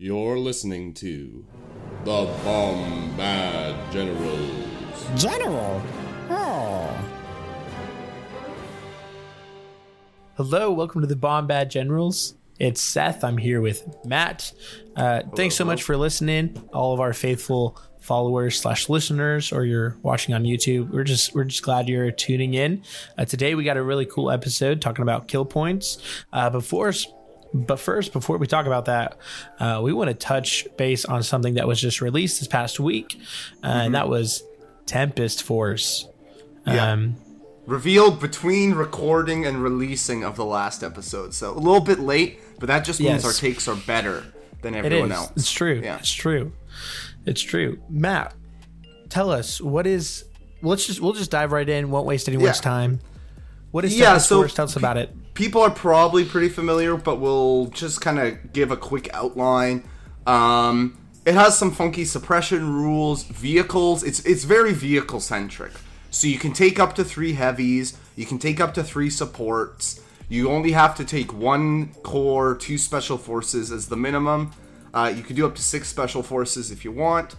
You're listening to the Bombad Generals. General? Oh. Hello, welcome to the Bombad Generals. It's Seth. I'm here with Matt. Uh, thanks so much for listening, all of our faithful followers slash listeners, or you're watching on YouTube. We're just we're just glad you're tuning in. Uh, today we got a really cool episode talking about kill points. Uh, before but first, before we talk about that, uh, we want to touch base on something that was just released this past week, uh, and that was Tempest Force. Yeah. Um, revealed between recording and releasing of the last episode. So a little bit late, but that just means Yes. our takes are better than everyone else. It's true. Yeah. It's true. It's true. Matt, tell us what is. Let's just we'll just dive right in. Won't waste anyone's Yeah. time. What is Yeah, Tempest so Force? Tell us about it. People are probably pretty familiar, but we'll just kind of give a quick outline. Um, it has some funky suppression rules, vehicles. It's it's very vehicle centric. So you can take up to three heavies. You can take up to three supports. You only have to take one core, two special forces as the minimum. Uh, you can do up to six special forces if you want.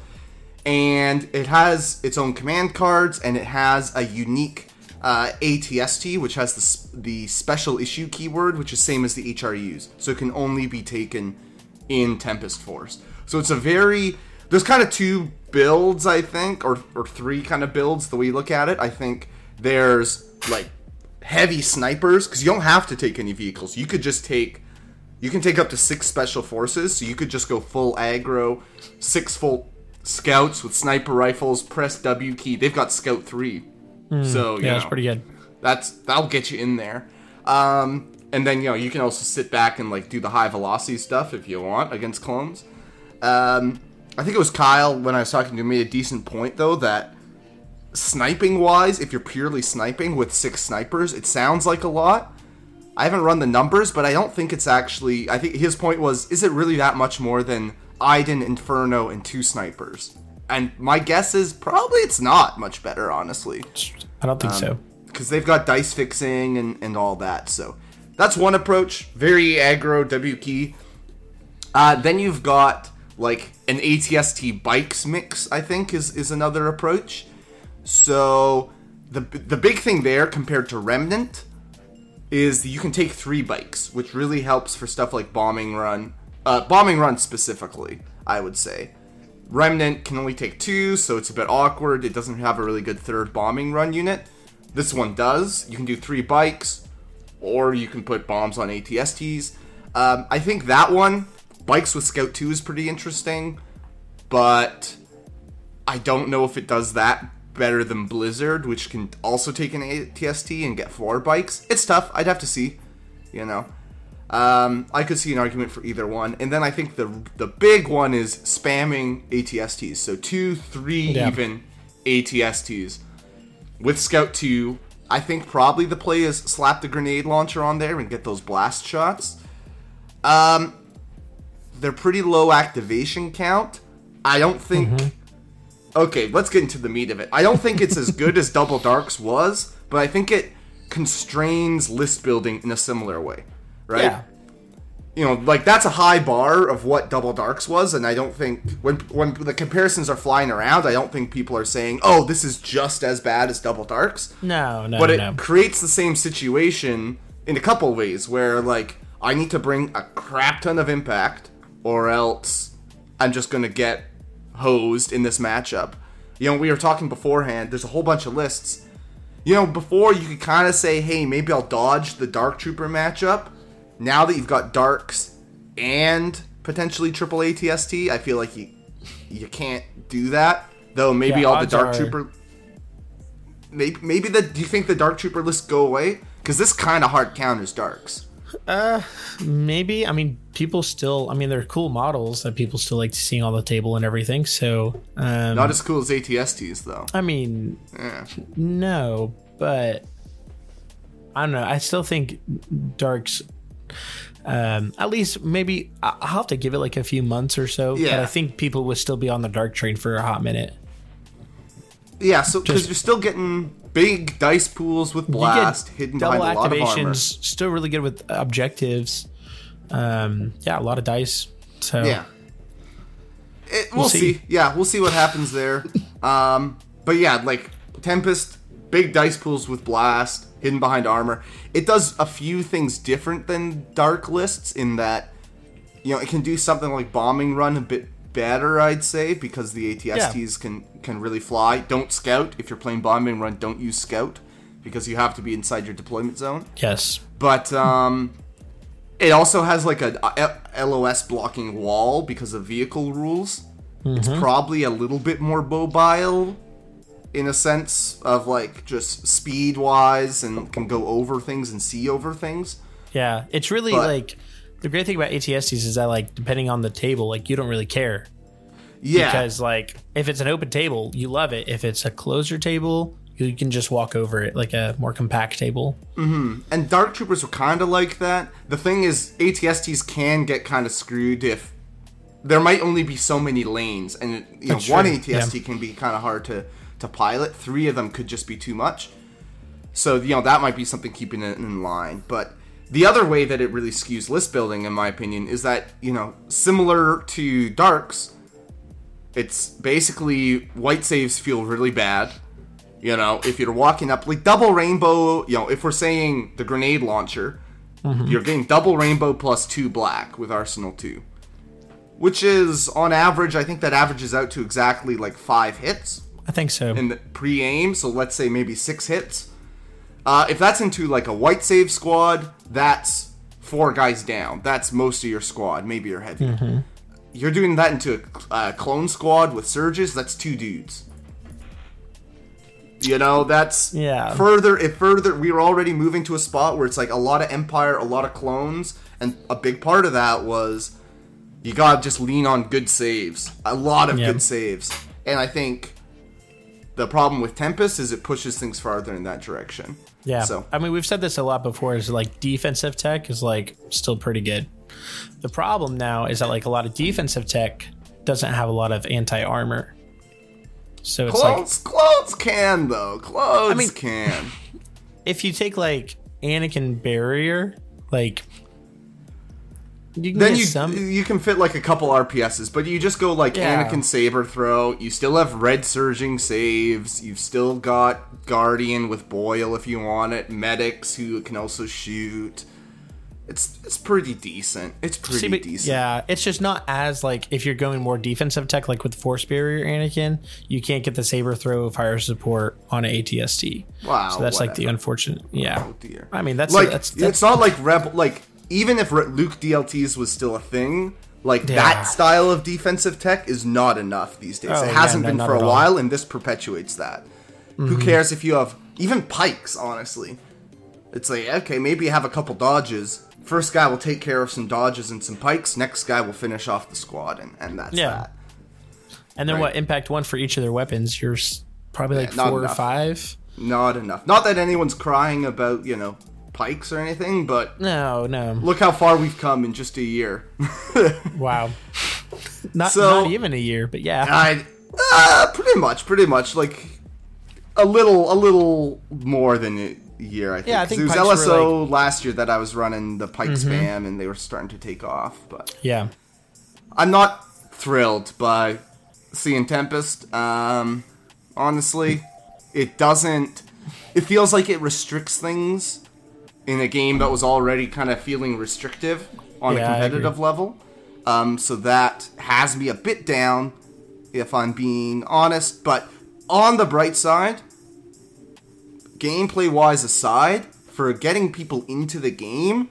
and it has its own command cards and it has a unique uh, ATST which has the, the special issue keyword which is same as the HRUs so it can only be taken in Tempest Force. So it's a very there's kind of two builds I think or, or three kind of builds the way you look at it. I think there's like heavy snipers because you don't have to take any vehicles. You could just take you can take up to six special forces, so you could just go full aggro, six full scouts with sniper rifles, press W key. They've got scout three, so you Yeah, that's pretty good. That's that'll get you in there. Um, and then you know you can also sit back and like do the high velocity stuff if you want against clones. Um, I think it was Kyle when I was talking to him made a decent point though that sniping wise, if you're purely sniping with six snipers, it sounds like a lot. I haven't run the numbers, but I don't think it's actually. I think his point was, is it really that much more than Iden, Inferno, and two snipers? And my guess is probably it's not much better, honestly, I don't think so. because they've got dice fixing and, and all that. So that's one approach. Very aggro W key. Uh, then you've got like an ATST bikes mix. I think is is another approach. So the the big thing there compared to Remnant is you can take three bikes, which really helps for stuff like bombing run, uh, bombing run specifically. I would say Remnant can only take two, so it's a bit awkward. It doesn't have a really good third bombing run unit. This one does. You can do three bikes, or you can put bombs on ATSTs. Um, I think that one, bikes with Scout 2 is pretty interesting, but I don't know if it does that better than Blizzard, which can also take an ATST and get four bikes. It's tough. I'd have to see, you know. Um, I could see an argument for either one, and then I think the the big one is spamming ATSTs. So two, three, Yeah. even ATSTs with Scout Two. I think probably the play is slap the grenade launcher on there and get those blast shots. Um, they're pretty low activation count. I don't think. Okay, let's get into the meat of it. I don't think it's as good as Double Darks was, but I think it constrains list building in a similar way, right? Yeah. You know, like that's a high bar of what Double Darks was, and I don't think when when the comparisons are flying around, I don't think people are saying, "Oh, this is just as bad as Double Darks." No, no, but it no. creates the same situation in a couple ways where like I need to bring a crap ton of impact or else I'm just going to get hosed in this matchup. You know, we were talking beforehand, there's a whole bunch of lists. You know, before you could kind of say, "Hey, maybe I'll dodge the Dark Trooper matchup." Now that you've got Darks and potentially triple ATST, I feel like you you can't do that. Though maybe Yeah, all the Dark are- Trooper Maybe, maybe the. Do you think the Dark Trooper lists go away? Because this kind of hard counters Darks. Uh, maybe. I mean, people still. I mean, they're cool models that people still like to see on the table and everything. So, um, Not as cool as ATSTs though. I mean, Yeah. no, but I don't know. I still think Dark's. Um, at least maybe I'll have to give it like a few months or so. But Yeah. I think people would still be on the dark train for a hot minute. Yeah, so because you're still getting big dice pools with blast hidden double behind a lot of activations. armor. Still really good with objectives. Um, yeah, a lot of dice. So Yeah, we'll, We'll see. see. Yeah, we'll see what happens there. um, but yeah, like Tempest, big dice pools with blast, hidden behind armor. It does a few things different than Dark lists in that, you know, it can do something like bombing run a bit better, I'd say, because the ATSTs can can really fly. Don't scout if you're playing bombing run. Don't use scout because you have to be inside your deployment zone. Yes. But um, it also has like a, a LOS blocking wall because of vehicle rules. It's probably a little bit more mobile in a sense of like just speed wise and can go over things and see over things. Yeah. It's really But- like the great thing about ATSTs is that like depending on the table, like you don't really care. Yeah. Because like if it's an open table, you love it. If it's a closer table, you can just walk over it like a more compact table. Mm-hmm. and Dark Troopers were kind of like that. The thing is, ATSTs can get kind of screwed if there might only be so many lanes, and you know, one ATST yeah. can be kind of hard to to pilot. Three of them could just be too much. So you know that might be something keeping it in line. But the other way that it really skews list building, in my opinion, is that you know similar to Darks, it's basically white saves feel really bad. You know, if you're walking up like double rainbow, you know, if we're saying the grenade launcher, mm-hmm. you're getting double rainbow plus two black with Arsenal 2. Which is on average, I think that averages out to exactly like five hits I think so. in the pre-aim, so let's say maybe six hits. Uh, if that's into like a white save squad, that's four guys down. That's most of your squad, maybe your heavy. Mm-hmm. You're doing that into a uh, clone squad with surges. That's two dudes. You know, that's Yeah. Further, if further, we were already moving to a spot where it's like a lot of empire, a lot of clones, and a big part of that was you gotta just lean on good saves, a lot of Yeah. good saves, and I think the problem with Tempest is it pushes things farther in that direction. Yeah. So I mean, we've said this a lot before is like defensive tech is like still pretty good. The problem now is that like a lot of defensive tech doesn't have a lot of anti armor. So it's like clones, clones can though. Clothes I mean- can. if you take like Anakin barrier, like you can then you some you can fit like a couple RPSs, but you just go like Yeah. Anakin saber throw. You still have red surging saves. You've still got Guardian with Boyle if you want it. Medics who can also shoot. It's it's pretty decent. It's pretty See, but- decent. Yeah, it's just not as like if you're going more defensive tech, like with Force Barrier Anakin, you can't get the saber throw fire support on an ATST. Wow, so that's like the unfortunate. Yeah, Oh dear. I mean that's like that's, that's it's not like rebel like even if Luke DLTs was still a thing, like Yeah. that style of defensive tech is not enough these days. Oh, it hasn't no, been for a while, and this perpetuates that. Who Mm-hmm. cares if you have even pikes? Honestly, it's like okay, maybe you have a couple dodges. First guy will take care of some dodges and some pikes. Next guy will finish off the squad, and, and that's Yeah. that. and then right. what impact one for each of their weapons? You're probably like not four or five. Not enough. Not that anyone's crying about you know pikes or anything, but No, no. look how far we've come in just a year. Wow. Not So- not even a year, but yeah. I uh, pretty much, pretty much like a little, a little more than a year. I think. Yeah, I think it was Mm-hmm. LSO last year that I was running the pike spam, and they were starting to take off. But yeah. I'm not thrilled by seeing Tempest. Um, honestly, it doesn't. It feels like it restricts things in a game that was already kind of feeling restrictive on Yeah, a competitive level. Um, so that has me a bit down, if I'm being honest. But on the bright side, gameplay wise aside, for getting people into the game,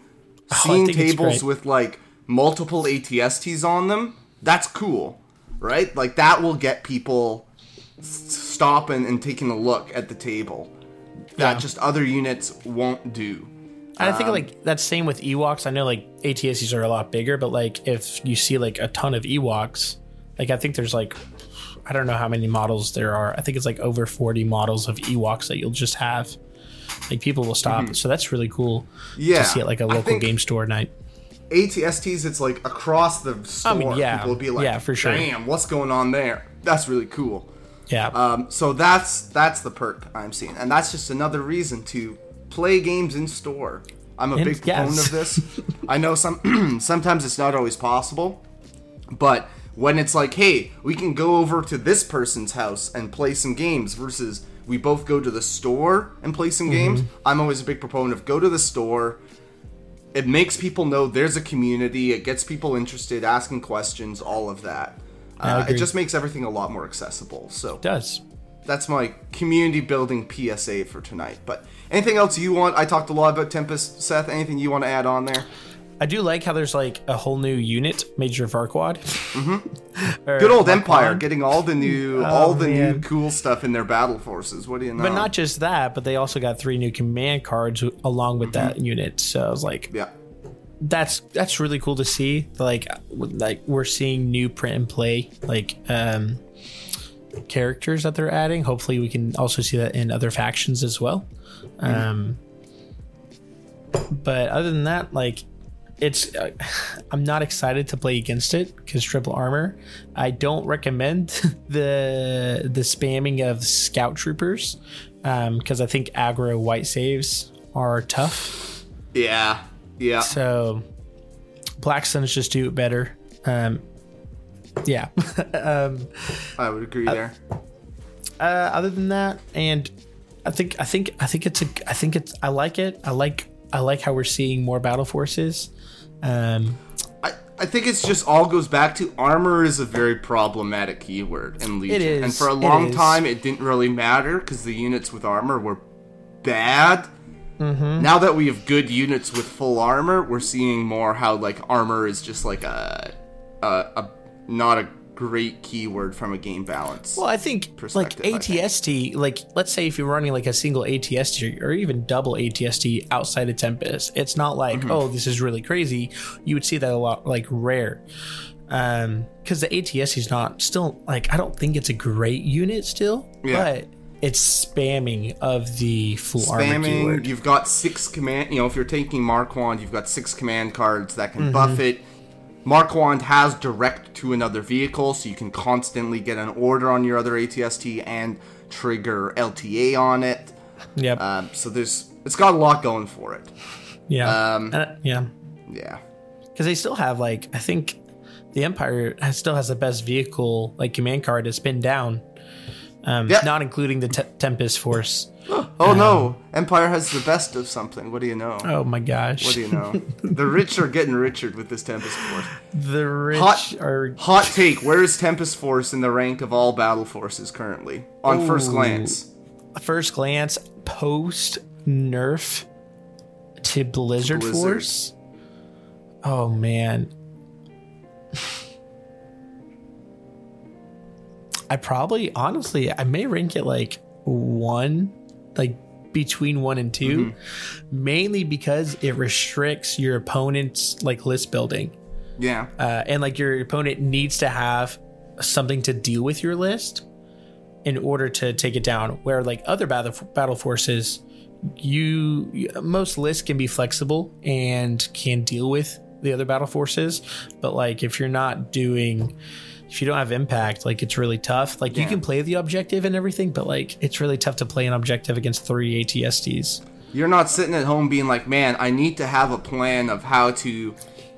I seeing tables with like multiple ATSTs on them, that's cool, right? Like that will get people stopping and taking a look at the table that Yeah. just other units won't do. And I Um, think like that's same with Ewoks. I know like ATSTs are a lot bigger, but like if you see like a ton of Ewoks, like I think there's like I don't know how many models there are. I think it's like over 40 models of Ewoks that you'll just have. Like people will stop. So that's really cool Mm-hmm. Yeah, to see at like a local game store night. ATSTs, it's like across the store. mean, yeah. people will be like, Yeah, for sure. Damn, what's going on there? That's really cool. Yeah. Um, so that's that's the perk I'm seeing, and that's just another reason to play games in store. I'm a In- big proponent of this. I know some sometimes it's not always possible, but when it's like, hey, we can go over to this person's house and play some games versus we both go to the store and play some games. I'm always a big proponent of go to the store. It makes people know there's a community. It gets people interested, asking questions, all of that. Uh, it just makes everything a lot more accessible. So it does. That's my community building PSA for tonight. But anything else you want? I talked a lot about Tempest, Seth. Anything you want to add on there? I do like how there's like a whole new unit, Major Marquand. Mm-hmm. Good old Empire getting all the new, all the new Oh, cool stuff in their battle forces. What do you know? But not just that, but they also got three new command cards along with that unit. So I was like, yeah, that's that's really cool to see. Like like we're seeing new print and play like um characters that they're adding. Hopefully we can also see that in other factions as well. Um but other than that, like it's uh, I'm not excited to play against it because triple armor. I don't recommend the the spamming of scout troopers because I think aggro white saves are tough. yeah, yeah. So Black Suns just do it better. Um, yeah. um, I would agree there. uh, other than that, and I think I think I think it's a I think it's I like it. I like I like how we're seeing more battle forces. Um, I, I think it's just all goes back to armor is a very problematic keyword in Legion, is, and for a long is. time it didn't really matter because the units with armor were bad. Mm-hmm. Now that we have good units with full armor, we're seeing more how like armor is just like a a, a not a great keyword from a game balance. well, I think like I think. ATST, like let's say if you're running like a single ATST or even double ATST outside of Tempest, it's not like Mm-hmm. oh this is really crazy. You would see that a lot like rare. Um, because the ATST is not still like I don't think it's a great unit still, Yeah. but it's spamming of the full armor spamming. keyword. You've got six command. You know, if you're taking Marquand, you've got six command cards that Mm-hmm. can buff it. Marquand has direct to another vehicle, so you can constantly get an order on your other ATST and trigger LTA on it. Yep. Um, so there's it's got a lot going for it. yeah. um, Uh, yeah. Yeah. because they still have like I think the Empire has, still has the best vehicle like command card to spin down, um, Yeah. not including the te- Tempest Force. Oh no, Empire has the best of something. What do you know? Oh my gosh! What do you know? the rich are getting richer with this Tempest Force. the rich Hot, are hot take: Where is Tempest Force in the rank of all battle forces currently? On first glance, first glance post nerf to Blizzard, Blizzard. Force. Oh man. I probably honestly I may rank it like one, like between one and 2 Mm-hmm. mainly because it restricts your opponent's like list building. yeah. uh, and like your opponent needs to have something to deal with your list in order to take it down. Where like other battle battle forces, you you- most lists can be flexible and can deal with the other battle forces, but like if you're not doing if you don't have impact, like it's really tough. Like you can play the objective and everything, but like it's really tough to play an objective against three ATSTs. You're not sitting at home being like, man, I need to have a plan of how to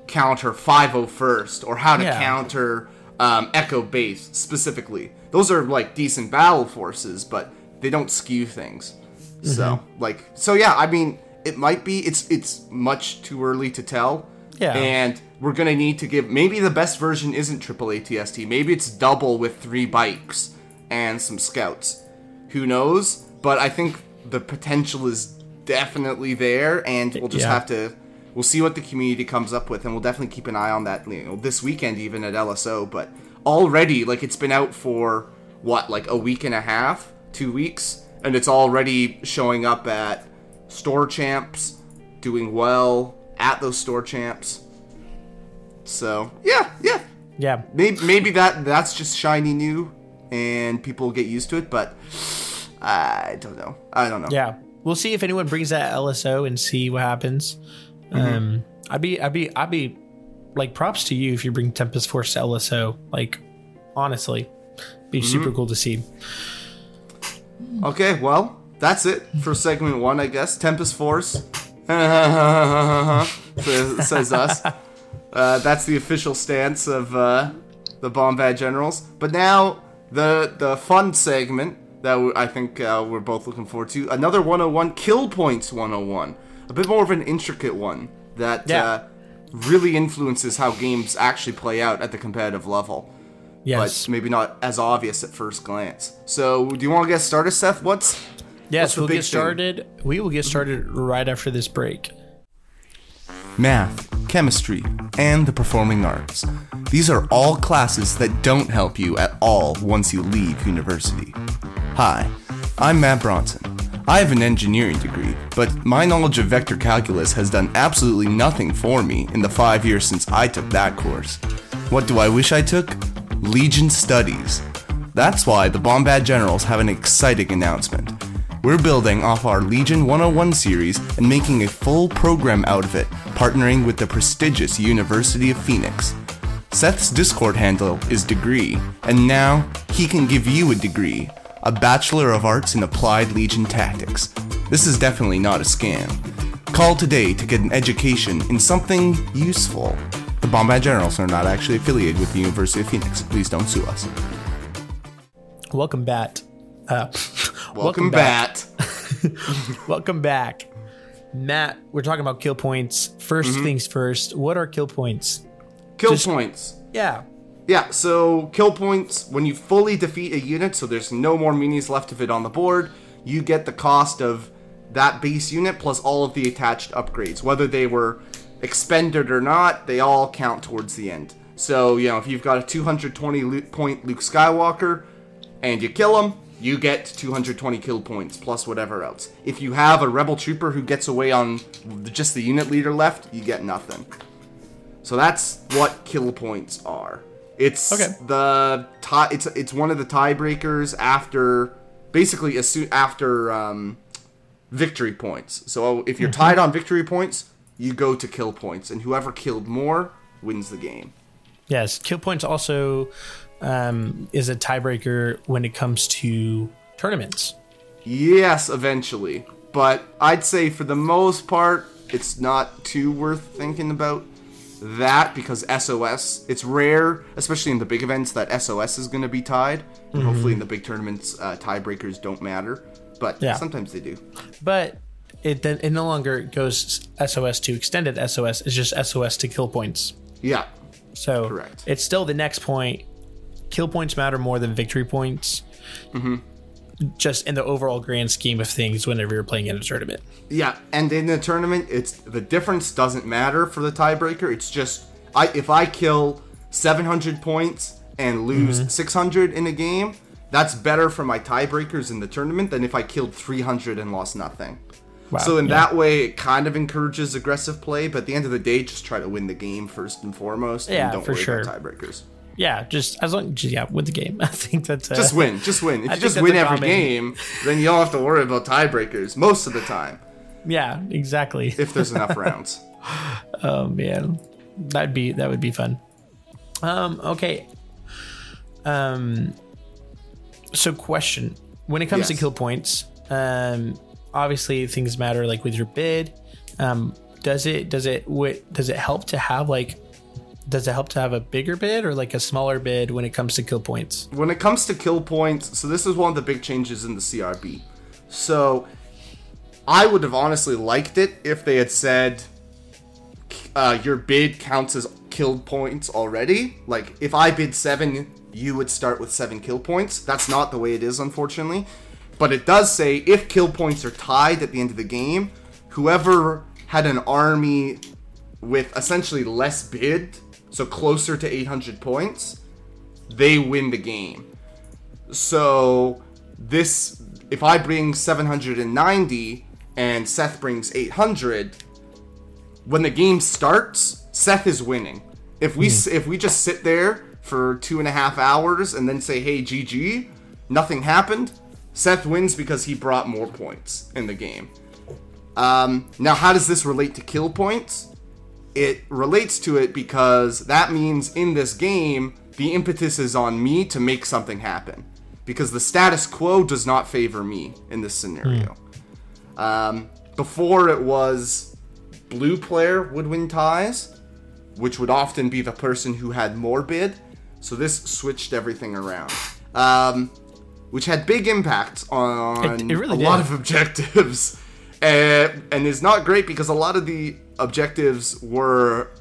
counter 501st or how to Yeah. counter um, Echo Base specifically. Those are like decent battle forces, but they don't skew things. So, like, so yeah, I mean, it might be, it's, it's much too early to tell. Yeah. And we're gonna need to give, maybe the best version isn't triple ATST. Maybe it's double with three bikes and some scouts. Who knows? But I think the potential is definitely there, and we'll just Yeah. have to. We'll see what the community comes up with, and we'll definitely keep an eye on that. You know, this weekend even at LSO. But already, like it's been out for what, like a week and a half, two weeks, and it's already showing up at store champs, doing well at those store champs. So yeah, yeah, Yeah, maybe, maybe that that's just shiny new and people get used to it but i don't know. I don't know. Yeah, we'll see if anyone brings that LSO and see what happens. Um, I'd be, I'd be, I'd be like props to you if you bring Tempest Force to LSO. Like, honestly, be super cool to see. okay well that's it for segment one i guess. Tempest force says, says us uh, that's the official stance of uh, the Bombad Generals. But now the the fun segment that we- I think uh, we're both looking forward to another 101 kill points 101, a bit more of an intricate one that Yeah. uh, really influences how games actually play out at the competitive level. Yes. But maybe not as obvious at first glance. So, do you want to get started, Seth? What's yes, we'll get thing? started. We will get started right after this break. math, chemistry, and the performing arts. These are all classes that don't help you at all once you leave university. Hi, I'm Matt Bronson. I have an engineering degree, but my knowledge of vector calculus has done absolutely nothing for me in the five years since I took that course. What do I wish I took? Legion Studies. That's why the Bombad Generals have an exciting announcement. We're building off our Legion 101 series and making a full program out of it, partnering with the prestigious University of Phoenix. Seth's Discord handle is Degree, and now he can give you a degree, a Bachelor of Arts in Applied Legion Tactics. This is definitely not a scam. Call today to get an education in something useful. The Bombad Generals are not actually affiliated with the University of Phoenix. Please don't sue us. Welcome back. Uh, Welcome, back. welcome back. Matt, we're talking about kill points. 1st Mm-hmm. things first. What are kill points? Kill Just- points. Yeah. Yeah, so kill points, when you fully defeat a unit, so there's no more minis left of it on the board, you get the cost of that base unit plus all of the attached upgrades. Whether they were expended or not, they all count towards the end. So, you know, if you've got a 220 point Luke Skywalker and you kill him, you get 220 kill points plus whatever else. If you have a rebel trooper who gets away on just the unit leader left, you get nothing. So that's what kill points are. It's Okay. the tie. It's it's one of the tiebreakers after basically as soon after um, victory points. So if you're tied on victory points, you go to kill points, and whoever killed more wins the game. Yes. Kill points also um, is a tiebreaker when it comes to tournaments. Yes, eventually, but I'd say for the most part, it's not too worth thinking about that because SOS. It's rare, especially in the big events, that SOS is going to be tied. And hopefully, in the big tournaments, uh, tiebreakers don't matter, but Yeah. sometimes they do. But it then it no longer goes SOS to extended SOS. It's just SOS to kill points. Yeah, So Correct. it's still the next point. Kill points matter more than victory points. Mm-hmm. Just in the overall grand scheme of things, whenever you're playing in a tournament. Yeah, and in the tournament, it's the difference doesn't matter for the tiebreaker. It's just I if I kill 700 points and lose 600 in a game, that's better for my tiebreakers in the tournament than if I killed 300 and lost nothing. Wow, so in yeah. that way, it kind of encourages aggressive play, but at the end of the day, just try to win the game first and foremost. Yeah, and don't for worry sure. about tiebreakers. Yeah, just as long yeah, with the game. I think that's uh, Just win, just win. If I you just win every game, then you don't have to worry about tiebreakers most of the time Yeah, exactly. if there's enough rounds. Oh man, that'd be that would be fun. Um. Okay. Um. So, question: When it comes to kill points, um, obviously things matter. Like with your bid, um, does it does it what does it help to have like does it help to have a bigger bid or like a smaller bid when it comes to kill points? when it comes to kill points, so this is one of the big changes in the CRB. So I would have honestly liked it if they had said uh, your bid counts as killed points already. Like if I bid seven, you would start with seven kill points. That's not the way it is, unfortunately. But it does say if kill points are tied at the end of the game, whoever had an army with essentially less bid, so closer to 800 points, they win the game. So this, if I bring 790 and Seth brings 800, when the game starts, Seth is winning. If we s if we just sit there for two and a half hours and then say, "Hey, GG," nothing happened. Seth wins because he brought more points in the game. Um, now, how does this relate to kill points? It relates to it because that means in this game, the impetus is on me to make something happen. Because the status quo does not favor me in this scenario. Um, before it was blue player would win ties, which would often be the person who had more bid. So this switched everything around, um, which had big impacts on It- it really a did. lot of objectives, and, and is not great because a lot of the objectives were.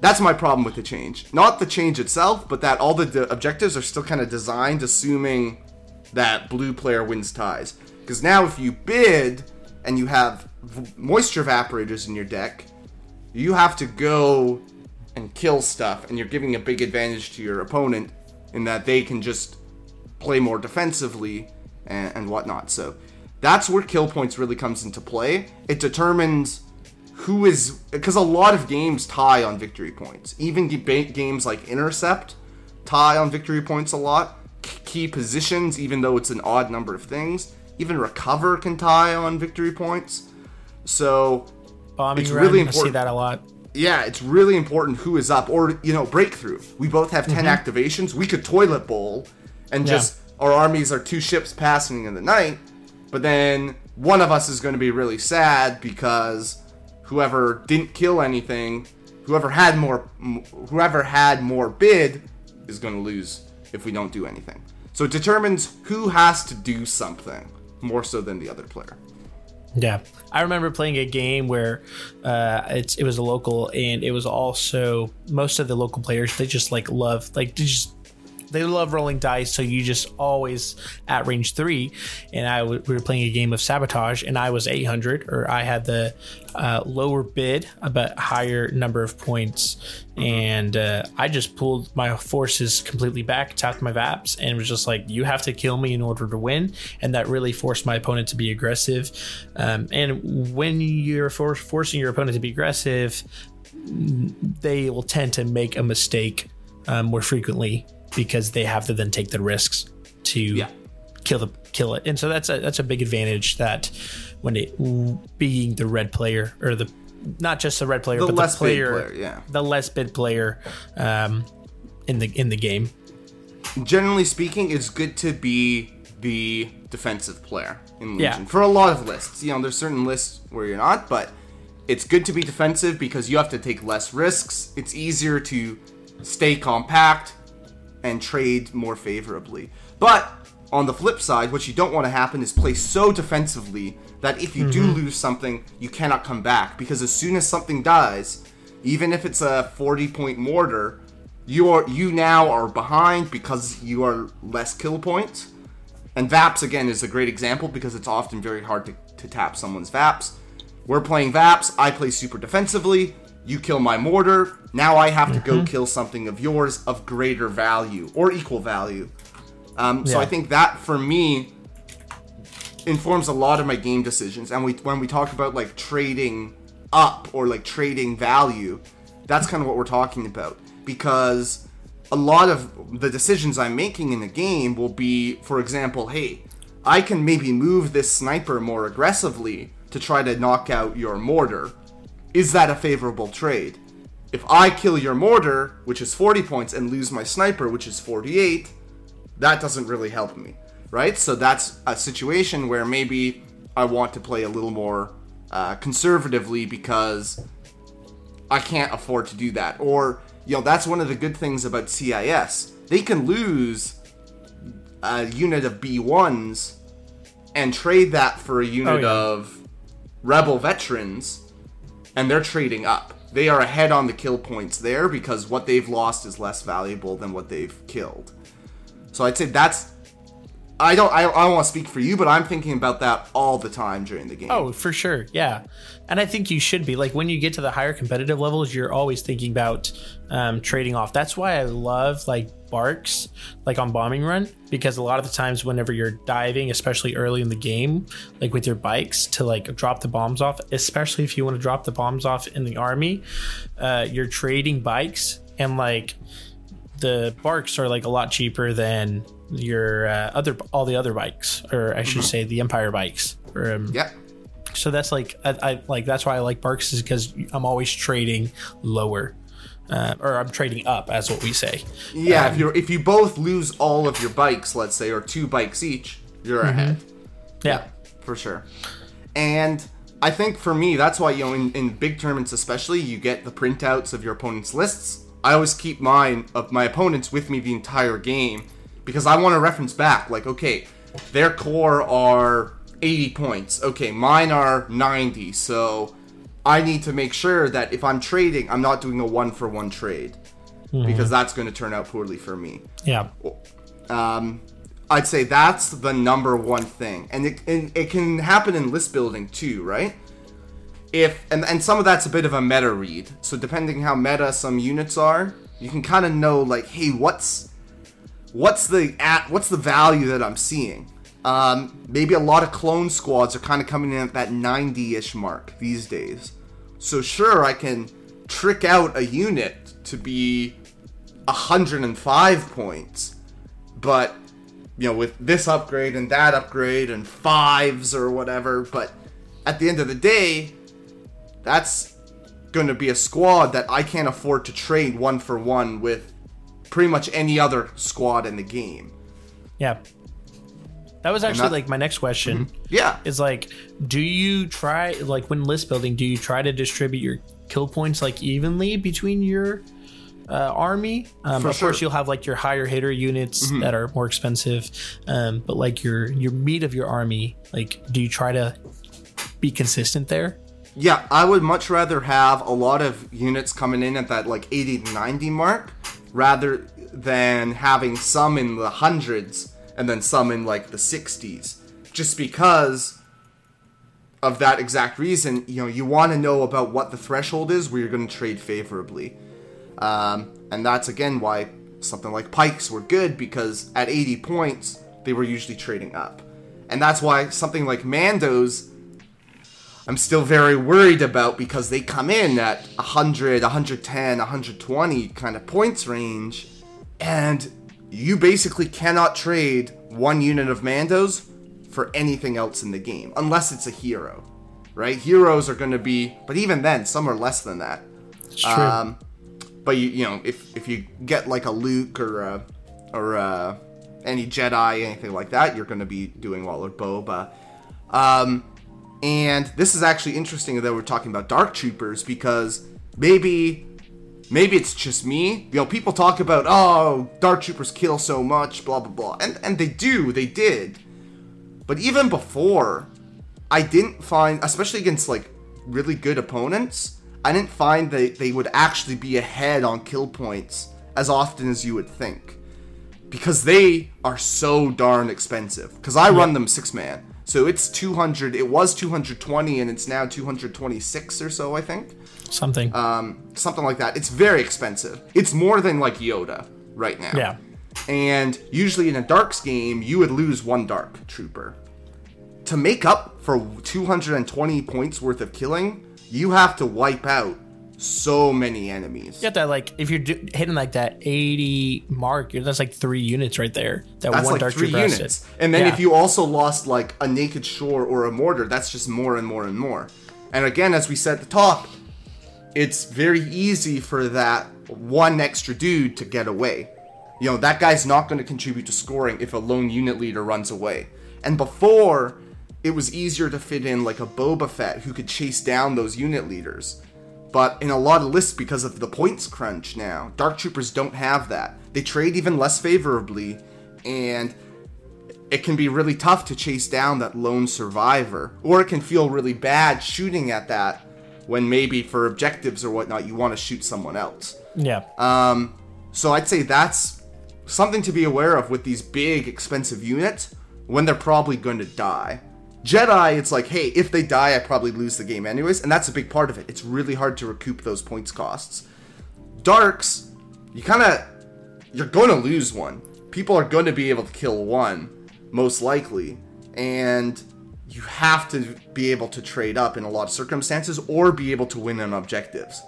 That's my problem with the change. Not the change itself, but that all the d- objectives are still kind of designed assuming that blue player wins ties. Because now, if you bid and you have v- moisture evaporators in your deck, you have to go and kill stuff, and you're giving a big advantage to your opponent in that they can just play more defensively and, and whatnot. So that's where kill points really comes into play. It determines who is because a lot of games tie on victory points. Even games like Intercept tie on victory points a lot. K- Key positions, even though it's an odd number of things. Even Recover can tie on victory points. So Bombing It's run, really I see important. that a lot. yeah, it's really important who is up, or you know, breakthrough. We both have 10 Mm-hmm. activations. We could toilet bowl, and Yeah. just our armies are two ships passing in the night. But then one of us is going to be really sad because whoever didn't kill anything, whoever had more, whoever had more bid, is going to lose if we don't do anything. So it determines who has to do something more so than the other player. Yeah, I remember playing a game where uh, it was a local, and it was also most of the local players they just like love like they just they love rolling dice, so you just always at range three. And I w- we were playing a game of sabotage, and I was 800, or I had the uh, lower bid but higher number of points, and uh, I just pulled my forces completely back, tapped my VAPs, and was just like, "You have to kill me in order to win," and that really forced my opponent to be aggressive. Um, and when you're for- forcing your opponent to be aggressive, they will tend to make a mistake um, more frequently because they have to then take the risks to Yeah. kill the kill it. And so that's a that's a big advantage that when it being the red player or the not just the red player The but less the player, player, yeah. the less bid player um, in the in the game. generally speaking, it's good to be the defensive player in Yeah. Legion for a lot of lists. You know, there's certain lists where you're not, but it's good to be defensive because you have to take less risks. It's easier to stay compact and trade more favorably. But on the flip side, what you don't want to happen is play so defensively that if you do mm-hmm. lose something, you cannot come back because as soon as something dies, even if it's a 40 point mortar, you are you now are behind because you are less kill points. And VAPS again is a great example because it's often very hard to, to tap someone's VAPS. We're playing VAPS, I play super defensively, you kill my mortar, now I have to go kill something of yours of greater value or equal value. Um, So I think that for me informs a lot of my game decisions. And we when we talk about like trading up or like trading value, that's kind of what we're talking about because a lot of the decisions I'm making in the game will be, for example, hey, I can maybe move this sniper more aggressively to try to knock out your mortar. Is that a favorable trade? If I kill your mortar, which is 40 points, and lose my sniper, which is 48, that doesn't really help me, right? So that's a situation where maybe I want to play a little more uh, conservatively because I can't afford to do that. Or, you know, that's one of the good things about CIS. They can lose a unit of B1s and trade that for a unit Oh, yeah. of rebel veterans, and they're trading up. They are ahead on the kill points there because what they've lost is less valuable than what they've killed. So I'd say that's. I don't. I, I don't want to speak for you, but I'm thinking about that all the time during the game. Oh, for sure. Yeah. And I think you should be. Like when you get to the higher competitive levels, you're always thinking about um, trading off. That's why I love like barks, like on bombing run, because a lot of the times whenever you're diving, especially early in the game, like with your bikes to like drop the bombs off, especially if you want to drop the bombs off in the army, uh, you're trading bikes and like the barks are like a lot cheaper than your uh, other all the other bikes or i should say the empire bikes or, um, Yeah. so that's like I, I like that's why I like Barks is because I'm always trading lower, uh, or I'm trading up, as what we say. Yeah, Um, if you if you both lose all of your bikes, let's say, or two bikes each, you're Mm-hmm. ahead Yeah, for sure. And I think for me, that's why you know in, in big tournaments especially, you get the printouts of your opponent's lists I always keep mine of my opponents with me the entire game because I want to reference back. Like, okay, their core are 80 points. Okay, mine are 90. So I need to make sure that if I'm trading, I'm not doing a one for one trade because that's going to turn out poorly for me. Yeah. Um, I'd say that's the number one thing, and it and it can happen in list building too, right? If and and some of that's a bit of a meta read. So depending how meta some units are, you can kind of know like, hey, what's what's the at what's the value that I'm seeing? Um, maybe a lot of clone squads are kind of coming in at that 90-ish mark these days. So sure, I can trick out a unit to be 105 points, but you know, with this upgrade and that upgrade and fives or whatever, but at the end of the day, that's going to be a squad that I can't afford to trade one for one with pretty much any other squad in the game. Yeah. That was actually that- like my next question. Yeah. Is like, do you try like when list building? Do you try to distribute your kill points like evenly between your uh, army? Um, of course, sure. Mm-hmm. you'll have like your higher hitter units that are more expensive, um, but like your your meat of your army, like, do you try to be consistent there? Yeah, I would much rather have a lot of units coming in at that like 80 to 90 mark rather than having some in the hundreds and then some in like the 60s. Just because of that exact reason, you know, you want to know about what the threshold is where you're going to trade favorably. Um, and that's again why something like pikes were good because at 80 points, they were usually trading up. And that's why something like Mandos I'm still very worried about because they come in at 100, 110, 120 kind of points range, and you basically cannot trade one unit of Mandos for anything else in the game, unless it's a hero, right? Heroes are going to be, but even then, some are less than that. It's true. Um, but you you know if if you get like a Luke or a, or a, any Jedi anything like that, you're going to be doing well or Boba. Um, and this is actually interesting that we're talking about Dark Troopers because maybe maybe it's just me. You know, people talk about oh Dark Troopers kill so much, blah blah blah, and and they do, they did. But even before, I didn't find, especially against like really good opponents, I didn't find that they would actually be ahead on kill points as often as you would think. Because they are so darn expensive. Because I run them six man. So it's 200, it was 220 and it's now 226 or so, I think. Something. Um, something like that. It's very expensive. It's more than like Yoda right now. yeah. And usually in a Darks game, you would lose one Dark Trooper. To make up for 220 points worth of killing, you have to wipe out so many enemies. You have that like if you're do- hitting like that 80 mark, you're, that's like three units right there. That That's one like dark three units. to- And then Yeah. if you also lost like a Naked Shore or a Mortar, that's just more and more and more. And again, as we said at the top, it's very easy for that one extra dude to get away. You know, that guy's not going to contribute to scoring if a lone unit leader runs away. And before, it was easier to fit in like a Boba Fett who could chase down those unit leaders. But in a lot of lists, because of the points crunch now, Dark Troopers don't have that. They trade even less favorably, and it can be really tough to chase down that lone survivor. Or it can feel really bad shooting at that when maybe for objectives or whatnot you want to shoot someone else. yeah. Um, so I'd say that's something to be aware of with these big, expensive units when they're probably going to die. Jedi, it's like, hey, if they die, I probably lose the game anyways, and that's a big part of it. It's really hard to recoup those points costs. Darks, you kind of, you're going to lose one. People are going to be able to kill one, most likely, and you have to be able to trade up in a lot of circumstances or be able to win on objectives.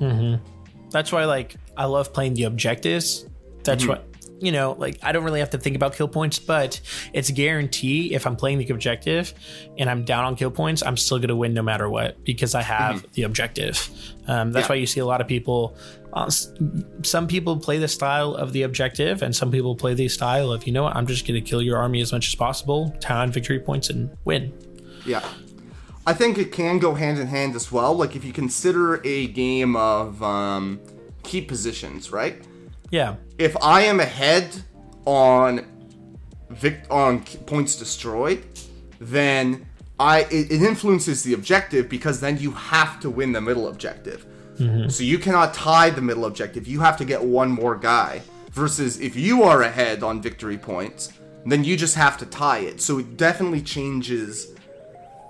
Mm-hmm. That's why like I love playing the objectives. That's Mm-hmm. what you know, like I don't really have to think about kill points, but it's a guarantee if I'm playing the objective and I'm down on kill points, I'm still gonna win no matter what because I have the objective. Um, that's Mm-hmm. Yeah. why you see a lot of people. Uh, some people play the style of the objective, and some people play the style of you know what, I'm just gonna kill your army as much as possible, town victory points, and win. Yeah. I think it can go hand in hand as well. Like if you consider a game of um, key positions, right? Yeah. If I am ahead on vic- on points destroyed, then I it, it influences the objective because then you have to win the middle objective. Mm-hmm. So you cannot tie the middle objective. You have to get one more guy. Versus if you are ahead on victory points, then you just have to tie it. So it definitely changes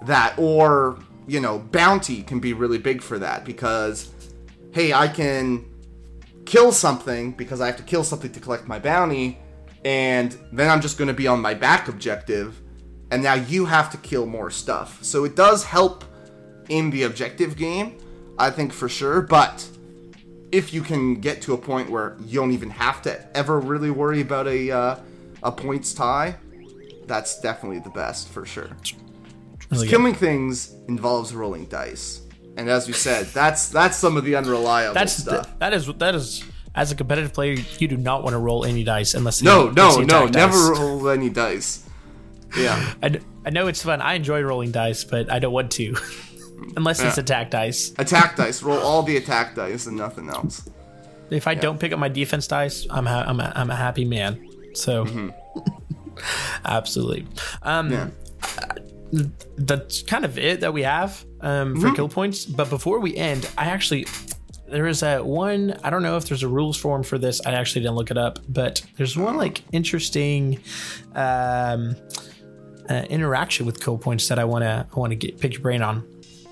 that. Or, you know, bounty can be really big for that because, hey, I can kill something because I have to kill something to collect my bounty, and then I'm just going to be on my back objective, and now you have to kill more stuff. So it does help in the objective game, I think for sure, but if you can get to a point where you don't even have to ever really worry about a uh, a points tie, that's definitely the best for sure. Really. Killing things involves rolling dice. And as you said, that's that's some of the unreliable That's stuff. that is that is as a competitive player, you do not want to roll any dice unless No, you- no, no, never dice. roll any dice. Yeah. I, d- I know it's fun. I enjoy rolling dice, but I don't want to unless it's attack dice. attack dice. Roll all the attack dice and nothing else. If I don't pick up my defense dice, I'm ha- I'm a, I'm a happy man. So absolutely. Um, Yeah. That's kind of it that we have um, Mm-hmm. for kill points. But before we end, I actually there is a one. I don't know if there's a rules form for this. I actually didn't look it up, but there's one like interesting um, uh, interaction with kill points that I want to I want to get pick your brain on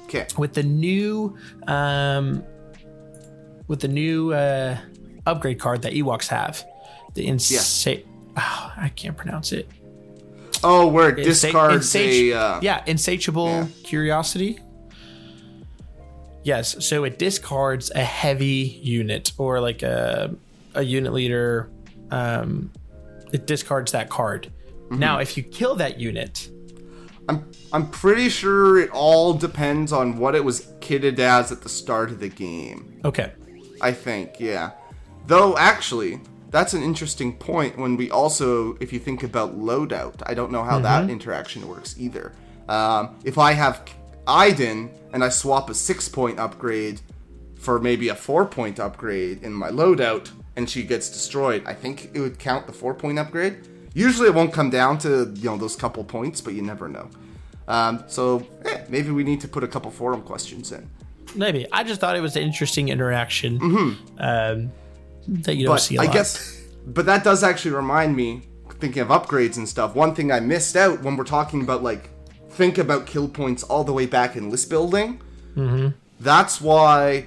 Okay. with the new um, with the new uh, upgrade card that Ewoks have. The insane. Oh, I can't pronounce it. Oh, where it Insa- discards insati- a. Uh, yeah, insatiable yeah. curiosity. Yes, so it discards a heavy unit or like a a unit leader. Um, it discards that card. Mm-hmm. Now, if you kill that unit, I'm I'm pretty sure it all depends on what it was kitted as at the start of the game. okay, I think, yeah. Though actually, that's an interesting point when we also, if you think about loadout, I don't know how that interaction works either. Um, if I have Iden and I swap a six point upgrade for maybe a four point upgrade in my loadout and she gets destroyed, I think it would count the four point upgrade. Usually it won't come down to you know those couple points, but you never know. Um, so eh, maybe we need to put a couple forum questions in. maybe I just thought it was an interesting interaction um, that you don't but see I lot. guess, but that does actually remind me, thinking of upgrades and stuff. One thing I missed out when we're talking about like, think about kill points all the way back in list building. Mm-hmm. That's why,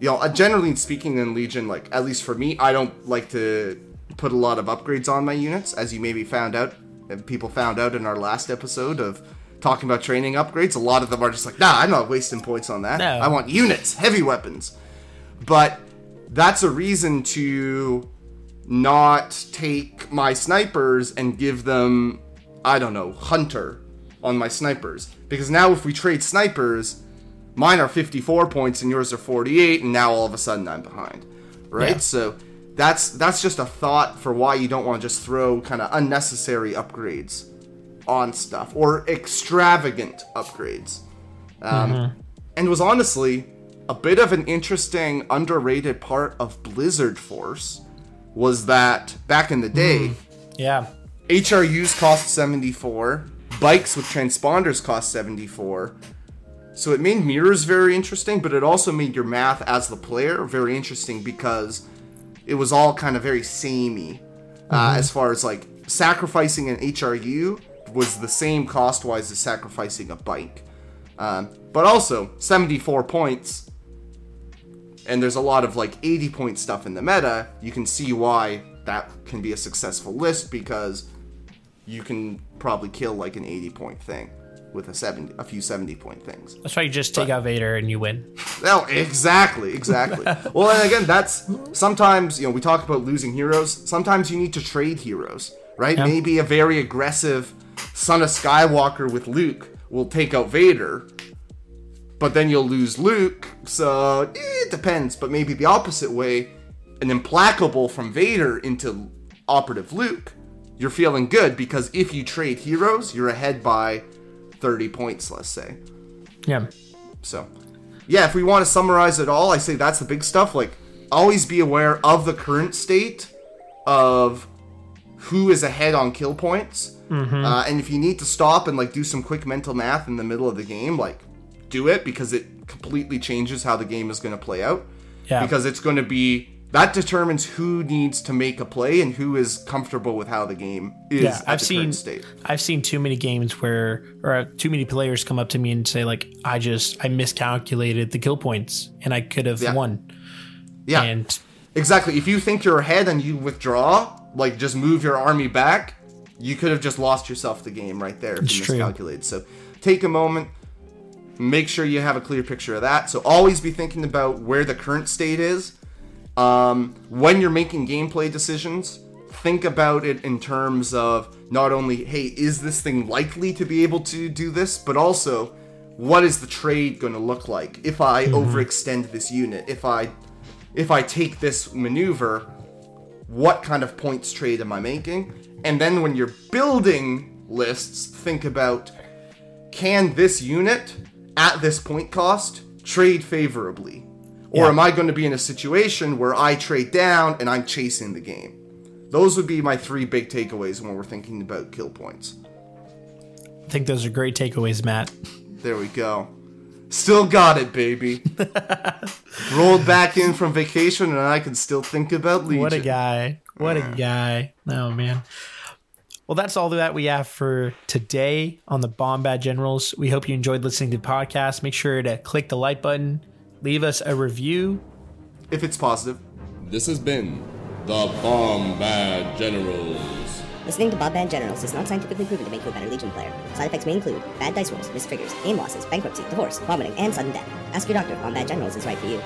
you know, uh, generally speaking in Legion, like at least for me, I don't like to put a lot of upgrades on my units, as you maybe found out, and people found out in our last episode of talking about training upgrades. A lot of them are just like, nah, I'm not wasting points on that. No. I want units, heavy weapons but that's a reason to not take my snipers and give them i don't know hunter on my snipers. Because now if we trade snipers mine are 54 points and yours are 48 and now all of a sudden i'm behind. Right? Yeah. so that's that's just a thought for why you don't want to just throw kind of unnecessary upgrades on stuff or extravagant upgrades. Um, and was honestly a bit of an interesting underrated part of blizzard force was that back in the day yeah, hrus cost 74 bikes with transponders cost 74 so it made mirrors very interesting but it also made your math as the player very interesting because it was all kind of very samey uh, as far as like sacrificing an hru was the same cost wise as sacrificing a bike. Um, but also 74 points and there's a lot of like 80 point stuff in the meta. You can see why that can be a successful list because you can probably kill like an 80 point thing with a 70 a few 70 point things. That's why you just take out Vader and you win. no exactly exactly. Well and again that's sometimes you know we talk about losing heroes. Sometimes you need to trade heroes right? Yeah. maybe a very aggressive son of skywalker with luke will take out vader but then you'll lose luke so eh, it depends but maybe the opposite way an implacable from vader into operative luke you're feeling good because if you trade heroes you're ahead by 30 points let's say Yeah, so, yeah, if we want to summarize it all, I say that's the big stuff. Like, always be aware of the current state of who is ahead on kill points. Uh, and if you need to stop and like do some quick mental math in the middle of the game, like do it because it completely changes how the game is going to play out. Yeah. Because it's going to be that determines who needs to make a play and who is comfortable with how the game is yeah, at I've seen state. I've seen too many games where or uh, too many players come up to me and say like I just I miscalculated the kill points and I could have Yeah. won. Yeah. And Exactly. If you think you're ahead and you withdraw, like just move your army back, you could have just lost yourself the game right there if It's you true. miscalculated. So take a moment, make sure you have a clear picture of that. So always be thinking about where the current state is. Um, when you're making gameplay decisions, think about it in terms of not only, hey, is this thing likely to be able to do this, but also, what is the trade going to look like if I overextend this unit? If I if I take this maneuver, what kind of points trade am I making? And then when you're building lists, think about can this unit at this point cost trade favorably? Or Yeah. am I going to be in a situation where I trade down and I'm chasing the game? Those would be my three big takeaways when we're thinking about kill points. I think those are great takeaways, Matt. There we go. Still got it, baby. Rolled back in from vacation and I can still think about Legion. What a guy. What a guy. Oh man. Well, that's all that we have for today on the Bombad Generals. We hope you enjoyed listening to the podcast. Make sure to click the like button, leave us a review. If it's positive. This has been the Bombad Generals. Listening to Bombad Generals is not scientifically proven to make you a better Legion player. Side effects may include bad dice rolls, missed triggers, aim losses, bankruptcy, divorce, vomiting, and sudden death. Ask your doctor if Bombad Generals is right for you.